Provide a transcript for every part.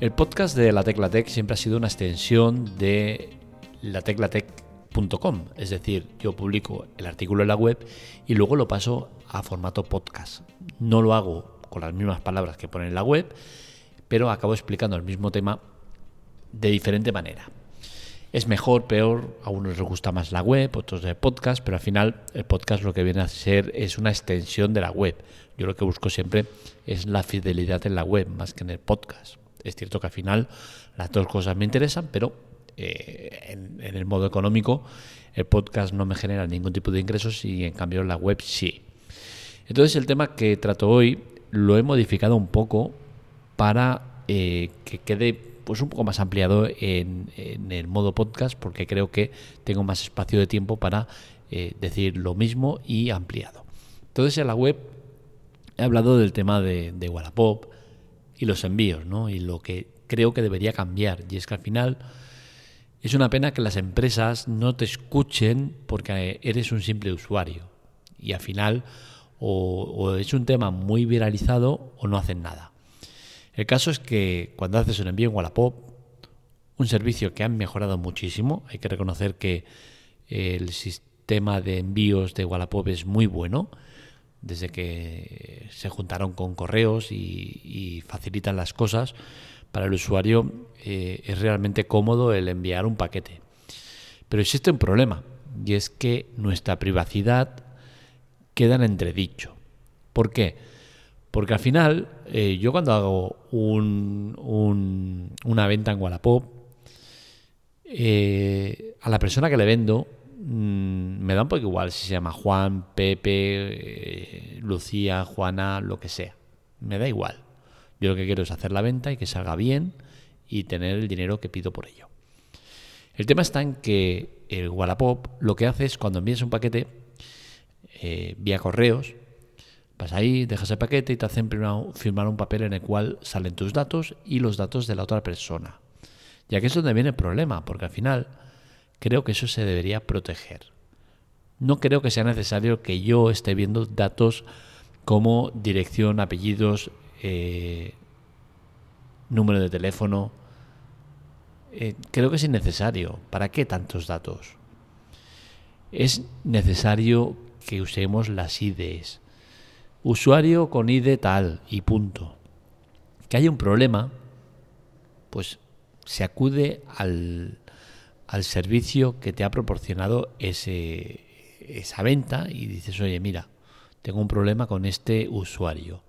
El podcast de La Tecla Tech siempre ha sido una extensión de lateclatech.com, es decir, yo publico el artículo en la web y luego lo paso a formato podcast. No lo hago con las mismas palabras que pone en la web, pero acabo explicando el mismo tema de diferente manera. Es mejor, peor, a unos les gusta más la web, otros el podcast, pero al final el podcast lo que viene a ser es una extensión de la web. Yo lo que busco siempre es la fidelidad en la web más que en el podcast. Es cierto que al final las dos cosas me interesan, pero eh, en, el modo económico el podcast no me genera ningún tipo de ingresos y en cambio la web sí. Entonces el tema que trato hoy lo he modificado un poco para eh, que quede pues un poco más ampliado en, el modo podcast porque creo que tengo más espacio de tiempo para eh, decir lo mismo y ampliado. Entonces en la web he hablado del tema de, de Wallapop, y los envíos, ¿no? Y lo que creo que debería cambiar. Y es que al final es una pena que las empresas no te escuchen porque eres un simple usuario. Y al final o, es un tema muy viralizado o no hacen nada. El caso es que cuando haces un envío en Wallapop, un servicio que han mejorado muchísimo, hay que reconocer que el sistema de envíos de Wallapop es muy bueno desde que se juntaron con correos y, facilitan las cosas, para el usuario eh, es realmente cómodo el enviar un paquete. Pero existe un problema, y es que nuestra privacidad queda en entredicho. ¿Por qué? Porque al final, eh, yo cuando hago un, una venta en Wallapop, eh, a la persona que le vendo Mm, me da un poco igual si se llama Juan, Pepe, eh, Lucía, Juana, lo que sea. Me da igual. Yo lo que quiero es hacer la venta y que salga bien y tener el dinero que pido por ello. El tema está en que el Wallapop lo que hace es cuando envías un paquete eh, vía correos, vas ahí, dejas el paquete y te hacen firmar un papel en el cual salen tus datos y los datos de la otra persona. Ya que es donde viene el problema, porque al final creo que eso se debería proteger. No creo que sea necesario que yo esté viendo datos como dirección, apellidos, eh, número de teléfono. Eh, creo que es innecesario. ¿Para qué tantos datos? Es necesario que usemos las IDs. Usuario con ID tal y punto. Que haya un problema, pues se acude al, al servicio que te ha proporcionado ese, esa venta y dices, oye, mira, tengo un problema con este usuario.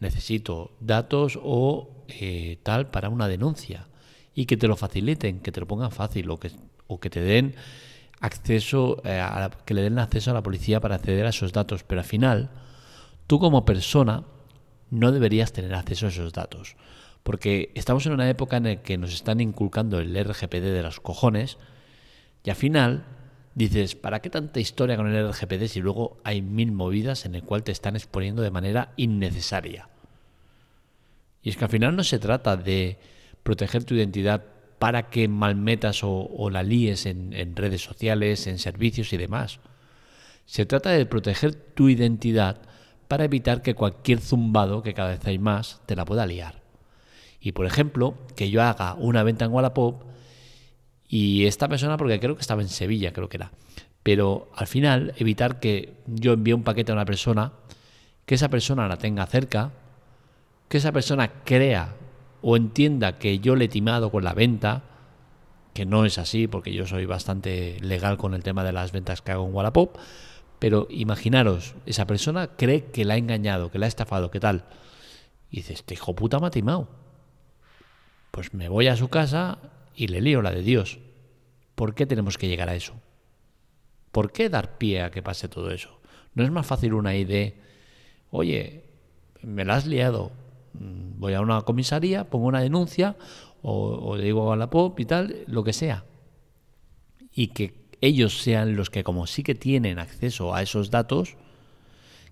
Necesito datos o eh, tal para una denuncia. Y que te lo faciliten, que te lo pongan fácil o que, o que te den acceso, eh, a, que le den acceso a la policía para acceder a esos datos. Pero al final, tú como persona no deberías tener acceso a esos datos porque estamos en una época en la que nos están inculcando el RGPD de los cojones y al final dices, ¿para qué tanta historia con el RGPD si luego hay mil movidas en el cual te están exponiendo de manera innecesaria? Y es que al final no se trata de proteger tu identidad para que malmetas o, la líes en, en redes sociales, en servicios y demás. Se trata de proteger tu identidad para evitar que cualquier zumbado, que cada vez hay más, te la pueda liar. Y por ejemplo, que yo haga una venta en Wallapop y esta persona, porque creo que estaba en Sevilla, creo que era, pero al final evitar que yo envíe un paquete a una persona, que esa persona la tenga cerca, que esa persona crea o entienda que yo le he timado con la venta, que no es así, porque yo soy bastante legal con el tema de las ventas que hago en Wallapop, pero imaginaros, esa persona cree que la ha engañado, que la ha estafado, ¿qué tal? Y dices, este hijo puta me ha timado pues me voy a su casa y le lío la de Dios. ¿Por qué tenemos que llegar a eso? ¿Por qué dar pie a que pase todo eso? ¿No es más fácil una idea, oye, me la has liado, mm, voy a una comisaría, pongo una denuncia o, digo a la POP y tal, lo que sea? Y que ellos sean los que, como sí que tienen acceso a esos datos,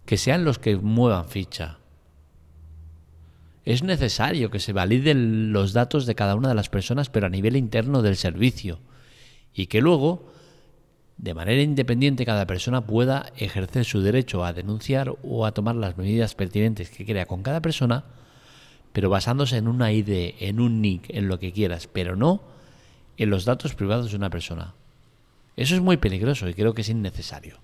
que sean los que muevan ficha es necesario que se validen los datos de cada una de las personas, pero a nivel interno del servicio, y que luego, de manera independiente, cada persona pueda ejercer su derecho a denunciar o a tomar las medidas pertinentes que crea con cada persona, pero basándose en una ID, en un nick, en lo que quieras, pero no en los datos privados de una persona. Eso es muy peligroso y creo que es innecesario.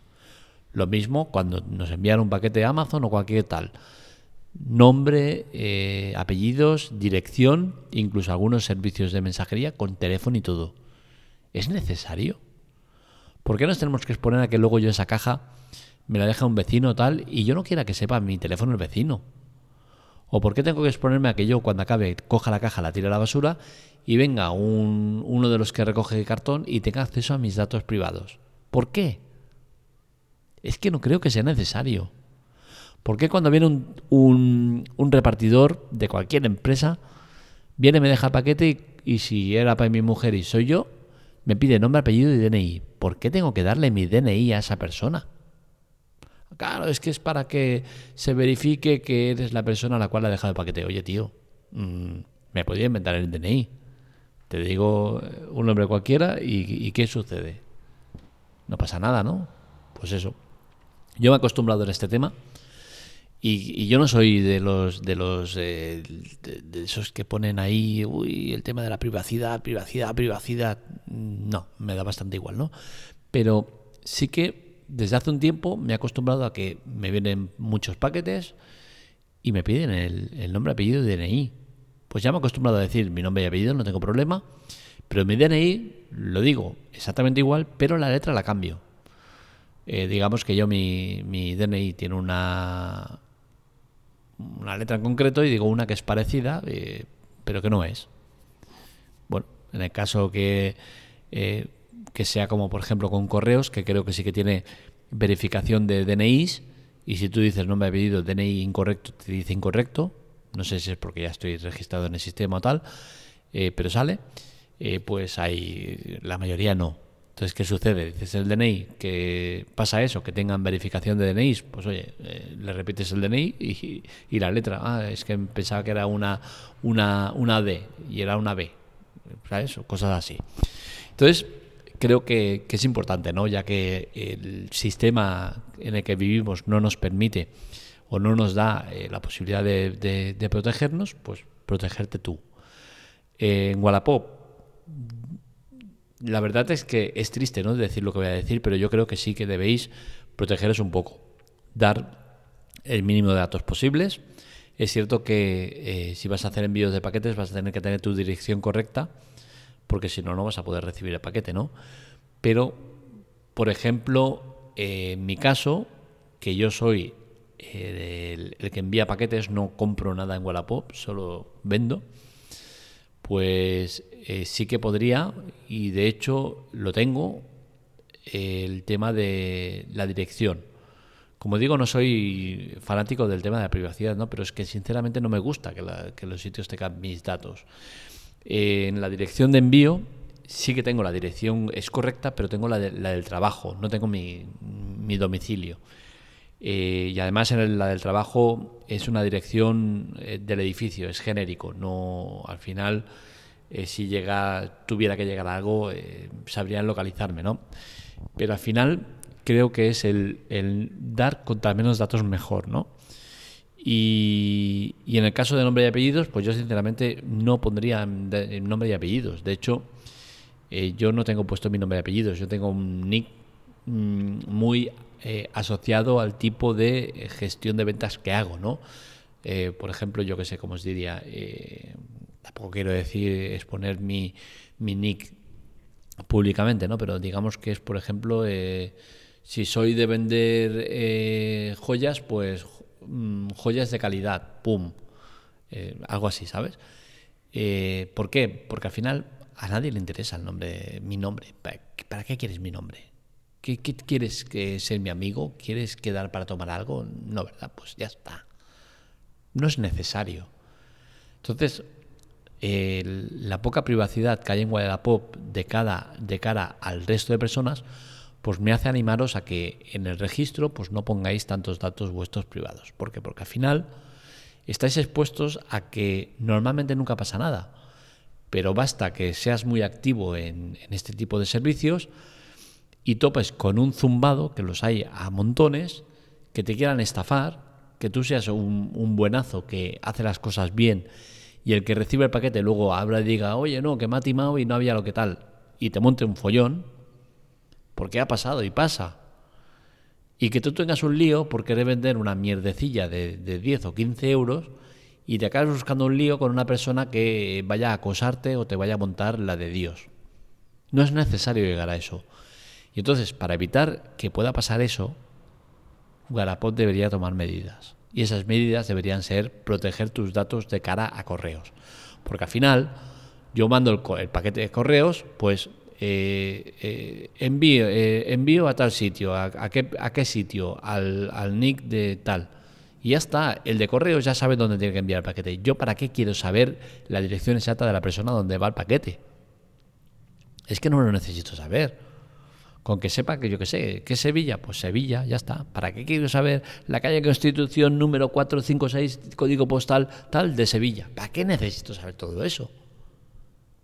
Lo mismo cuando nos envían un paquete de Amazon o cualquier tal. Nombre, eh, apellidos, dirección, incluso algunos servicios de mensajería con teléfono y todo. ¿Es necesario? ¿Por qué nos tenemos que exponer a que luego yo esa caja me la deja un vecino tal y yo no quiera que sepa mi teléfono el vecino? ¿O por qué tengo que exponerme a que yo cuando acabe coja la caja, la tire a la basura y venga un, uno de los que recoge cartón y tenga acceso a mis datos privados? ¿Por qué? Es que no creo que sea necesario. ¿Por qué cuando viene un, un, repartidor de cualquier empresa, viene, me deja el paquete y, y si era para mi mujer y soy yo, me pide nombre, apellido y DNI? ¿Por qué tengo que darle mi DNI a esa persona? Claro, es que es para que se verifique que eres la persona a la cual ha dejado el paquete. Oye, tío, mm, me podría inventar el DNI. Te digo eh, un nombre cualquiera y, ¿qué sucede? No pasa nada, ¿no? Pues eso. Yo me he acostumbrado en este tema y, yo no soy de los de los eh, de, esos que ponen ahí uy, el tema de la privacidad, privacidad, privacidad. No, me da bastante igual, ¿no? Pero sí que desde hace un tiempo me he acostumbrado a que me vienen muchos paquetes y me piden el, nombre, apellido y DNI. Pues ya me he acostumbrado a decir mi nombre y apellido, no tengo problema, pero mi DNI lo digo exactamente igual, pero la letra la cambio. Eh, digamos que yo mi, mi DNI tiene una, una letra en concreto y digo una que es parecida, eh, pero que no es. Bueno, en el caso que eh, que sea como por ejemplo con correos, que creo que sí que tiene verificación de DNIs, y si tú dices nombre, apellido, DNI incorrecto, te dice incorrecto, no sé si es porque ya estoy registrado en el sistema o tal, eh, pero sale, eh, pues hay, la mayoría no. Entonces, ¿qué sucede? Dices el DNI, que pasa eso, que tengan verificación de DNIs, pues oye, eh, le repites el DNI y, la letra, ah, es que pensaba que era una, una, una D y era una B, ¿sabes? O cosas así. Entonces, creo que, es importante, ¿no? ya que el sistema en el que vivimos no nos permite o no nos da eh, la posibilidad de, protegernos, pues protegerte tú. en Wallapop, la verdad es que es triste ¿no? decir lo que voy a decir, pero yo creo que sí que debéis protegeros un poco, dar el mínimo de datos posibles. Es cierto que eh, si vas a hacer envíos de paquetes vas a tener que tener tu dirección correcta porque si no, no vas a poder recibir el paquete, ¿no? Pero, por ejemplo, en mi caso, que yo soy el, que envía paquetes, no compro nada en Wallapop, solo vendo, pues eh, sí que podría, y de hecho lo tengo, el tema de la dirección. Como digo, no soy fanático del tema de la privacidad, ¿no? pero es que sinceramente no me gusta que, que los sitios tengan mis datos en la dirección de envío sí que tengo la dirección, es correcta, pero tengo la, del trabajo, no tengo mi, domicilio. Eh, y además en la del trabajo es una dirección eh, del edificio, es genérico, no al final eh, si llega, tuviera que llegar algo, sabrían localizarme, ¿no? Pero al final creo que es el, el dar contra menos datos mejor, ¿no? Y, en el caso de nombre y apellidos, pues yo sinceramente no pondría nombre y apellidos. De hecho, eh, yo no tengo puesto mi nombre y apellidos. Yo tengo un nick mm, muy eh, asociado al tipo de gestión de ventas que hago, ¿no? Eh, por ejemplo, yo que sé, como os diría, tampoco quiero decir exponer mi, mi nick públicamente, ¿no? Pero digamos que es, por ejemplo, si soy de vender joyas, pues Mm, joyas de calidad, pum, eh, algo así, ¿sabes? Eh, ¿Por qué? Porque al final a nadie le interesa el nombre, mi nombre. ¿Para, qué quieres mi nombre? ¿Qué, quieres que ser mi amigo? ¿Quieres quedar para tomar algo? No, ¿verdad? Pues ya está. No es necesario. Entonces, la poca privacidad que hay en Wallapop de, de cara al resto de personas, pues me hace animaros a que en el registro pues no pongáis tantos datos vuestros privados. ¿Por qué? Porque al final estáis expuestos a que normalmente nunca pasa nada, pero basta que seas muy activo en, este tipo de servicios y topes con un zumbado, que los hay a montones, que te quieran estafar que tú seas un, buenazo que hace las cosas bien y el que recibe el paquete luego habla y diga, oye, no, que me ha timado y no había lo que tal, y te monte un follón, porque ha pasado y pasa. Y que tú tengas un lío por querer vender una mierdecilla de, de 10 o 15 euros y te acabas buscando un lío con una persona que vaya a acosarte o te vaya a montar la de Dios. No es necesario llegar a eso. Y entonces, para evitar que pueda pasar eso, Garapod debería tomar medidas. Y esas medidas deberían ser proteger tus datos de cara a correos. Porque al final, yo mando el, paquete de correos, pues eh, eh, envío, eh, envío a tal sitio, a, qué, sitio, al, al, nick de tal. Y ya está, el de correos ya sabe dónde tiene que enviar el paquete. ¿Yo para qué quiero saber la dirección exacta de la persona donde va el paquete? Es que no lo necesito saber. Con que sepa que yo qué sé, ¿qué es Sevilla? Pues Sevilla, ya está. ¿Para qué quiero saber la calle Constitución número 456, código postal tal de Sevilla? ¿Para qué necesito saber todo eso?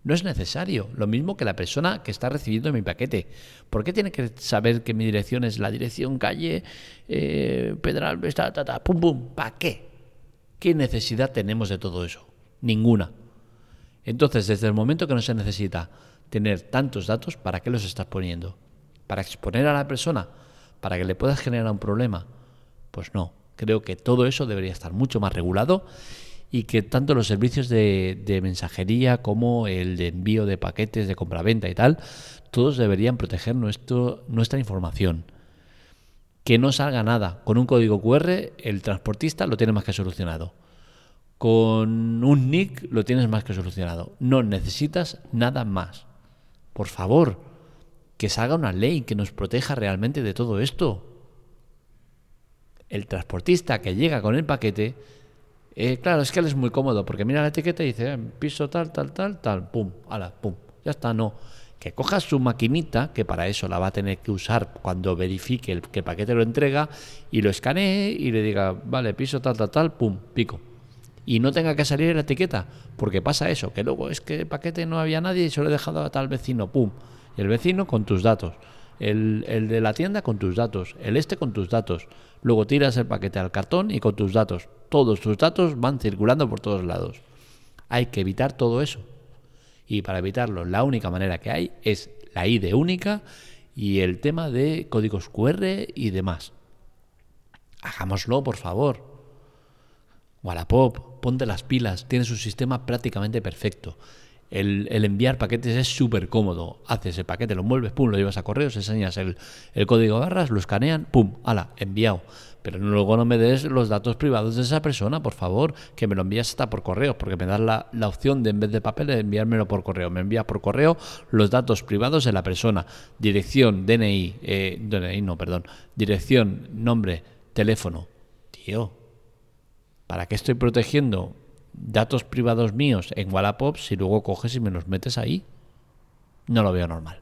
No es necesario. Lo mismo que la persona que está recibiendo mi paquete. ¿Por qué tiene que saber que mi dirección es la dirección calle eh, Pedral, ta, ta, pum, pum? ¿Para qué? ¿Qué necesidad tenemos de todo eso? Ninguna. Entonces, desde el momento que no se necesita tener tantos datos, ¿para qué los estás poniendo? ¿Para exponer a la persona? ¿Para que le puedas generar un problema? Pues no. Creo que todo eso debería estar mucho más regulado y que tanto los servicios de, mensajería como el de envío de paquetes de compraventa y tal, todos deberían proteger nuestra información. Que no salga nada. Con un código QR el transportista lo tiene más que solucionado. Con un NIC lo tienes más que solucionado. No necesitas nada más. Por favor, que salga una ley que nos proteja realmente de todo esto. El transportista que llega con el paquete eh, claro, es que él es muy cómodo porque mira la etiqueta y dice, eh, piso tal, tal, tal, tal, pum, ala, pum, ya está, no. Que coja su maquinita, que para eso la va a tener que usar cuando verifique que el paquete lo entrega, y lo escanee y le diga, vale, piso tal, tal, tal, pum, pico. Y no tenga que salir la etiqueta, porque pasa eso, que luego es que el paquete no había nadie y se lo he dejado a tal vecino, pum. El vecino con tus datos el, el, de la tienda con tus datos, el este con tus datos. Luego tiras el paquete al cartón y con tus datos. Todos tus datos van circulando por todos lados. Hay que evitar todo eso. Y para evitarlo, la única manera que hay es la ID única y el tema de códigos QR y demás. Hagámoslo, por favor. Wallapop, ponte las pilas, tienes un sistema prácticamente perfecto. El, enviar paquetes es súper cómodo. Haces el paquete, lo mueves, pum, lo llevas a correos, enseñas el, código barras, lo escanean, pum, ala, enviado. Pero luego no me des los datos privados de esa persona, por favor, que me lo envías hasta por correo, porque me das la, opción de en vez de papel de enviármelo por correo. Me envías por correo los datos privados de la persona, dirección, DNI, eh, DNI no, perdón, dirección, nombre, teléfono. Tío, ¿para qué estoy protegiendo datos privados míos en Wallapop si luego coges y me los metes ahí. No lo veo normal.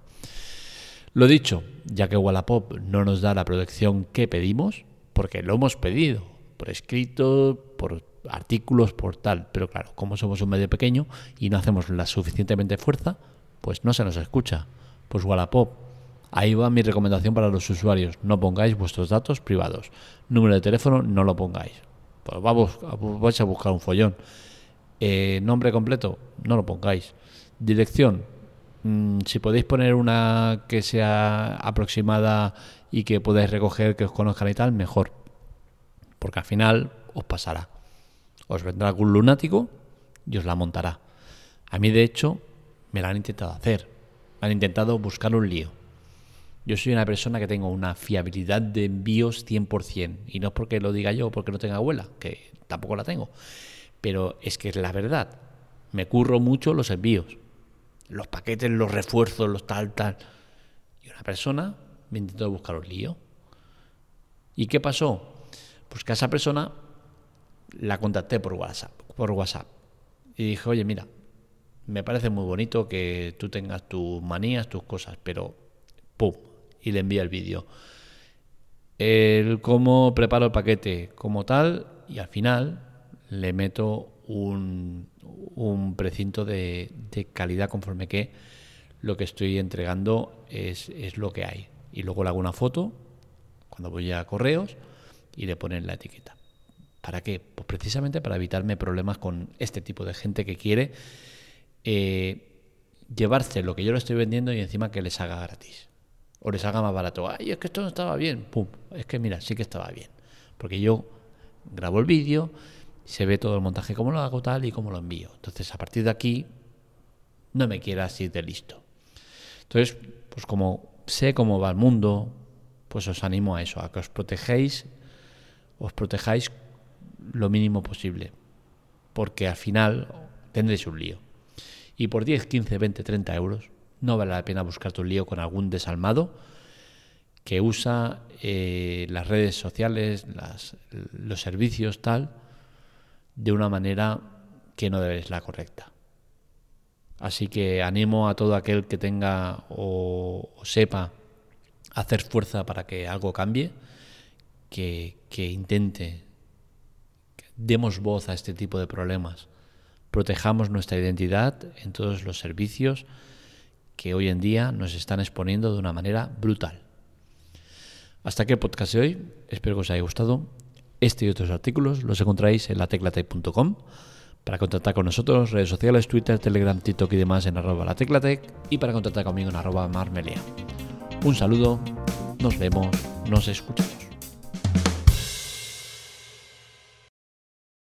Lo dicho, ya que Wallapop no nos da la protección que pedimos, porque lo hemos pedido por escrito, por artículos, por tal, pero claro, como somos un medio pequeño y no hacemos la suficientemente fuerza, pues no se nos escucha. Pues Wallapop, ahí va mi recomendación para los usuarios, no pongáis vuestros datos privados. Número de teléfono, no lo pongáis pues vamos, vais a buscar un follón. Eh, nombre completo, no lo pongáis. Dirección, mm, si podéis poner una que sea aproximada y que podáis recoger, que os conozcan y tal, mejor. Porque al final os pasará. Os vendrá algún lunático y os la montará. A mí, de hecho, me la han intentado hacer. Me han intentado buscar un lío. Yo soy una persona que tengo una fiabilidad de envíos 100%. Y no es porque lo diga yo o porque no tenga abuela, que tampoco la tengo. Pero es que es la verdad. Me curro mucho los envíos. Los paquetes, los refuerzos, los tal, tal. Y una persona me intentó buscar un lío. ¿Y qué pasó? Pues que a esa persona la contacté por WhatsApp. Por WhatsApp. Y dije, oye, mira, me parece muy bonito que tú tengas tus manías, tus cosas, pero ¡pum! Y le envía el vídeo. El cómo preparo el paquete como tal y al final le meto un, un precinto de, calidad conforme que lo que estoy entregando es, es, lo que hay. Y luego le hago una foto cuando voy a correos y le ponen la etiqueta. ¿Para qué? Pues precisamente para evitarme problemas con este tipo de gente que quiere eh, llevarse lo que yo le estoy vendiendo y encima que les haga gratis. O les haga más barato. Ay, es que esto no estaba bien. Pum. Es que mira, sí que estaba bien. Porque yo grabo el vídeo, se ve todo el montaje, cómo lo hago tal y cómo lo envío. Entonces, a partir de aquí, no me quieras ir de listo. Entonces, pues como sé cómo va el mundo, pues os animo a eso, a que os protegéis, os protejáis lo mínimo posible. Porque al final tendréis un lío. Y por 10, 15, 20, 30 euros no vale la pena buscar tu lío con algún desalmado que usa eh, las redes sociales, los servicios tal, de una manera que no debe la correcta. Así que animo a todo aquel que tenga o, sepa hacer fuerza para que algo cambie, que, que intente, demos voz a este tipo de problemas, protejamos nuestra identidad en todos los servicios que hoy en día nos están exponiendo de una manera brutal. Hasta aquí el podcast de hoy, espero que os haya gustado. Este y otros artículos los encontráis en lateclatec.com. Para contactar con nosotros, redes sociales, Twitter, Telegram, TikTok y demás en arroba lateclatec y para contactar conmigo en arroba marmelia. Un saludo, nos vemos, nos escuchamos.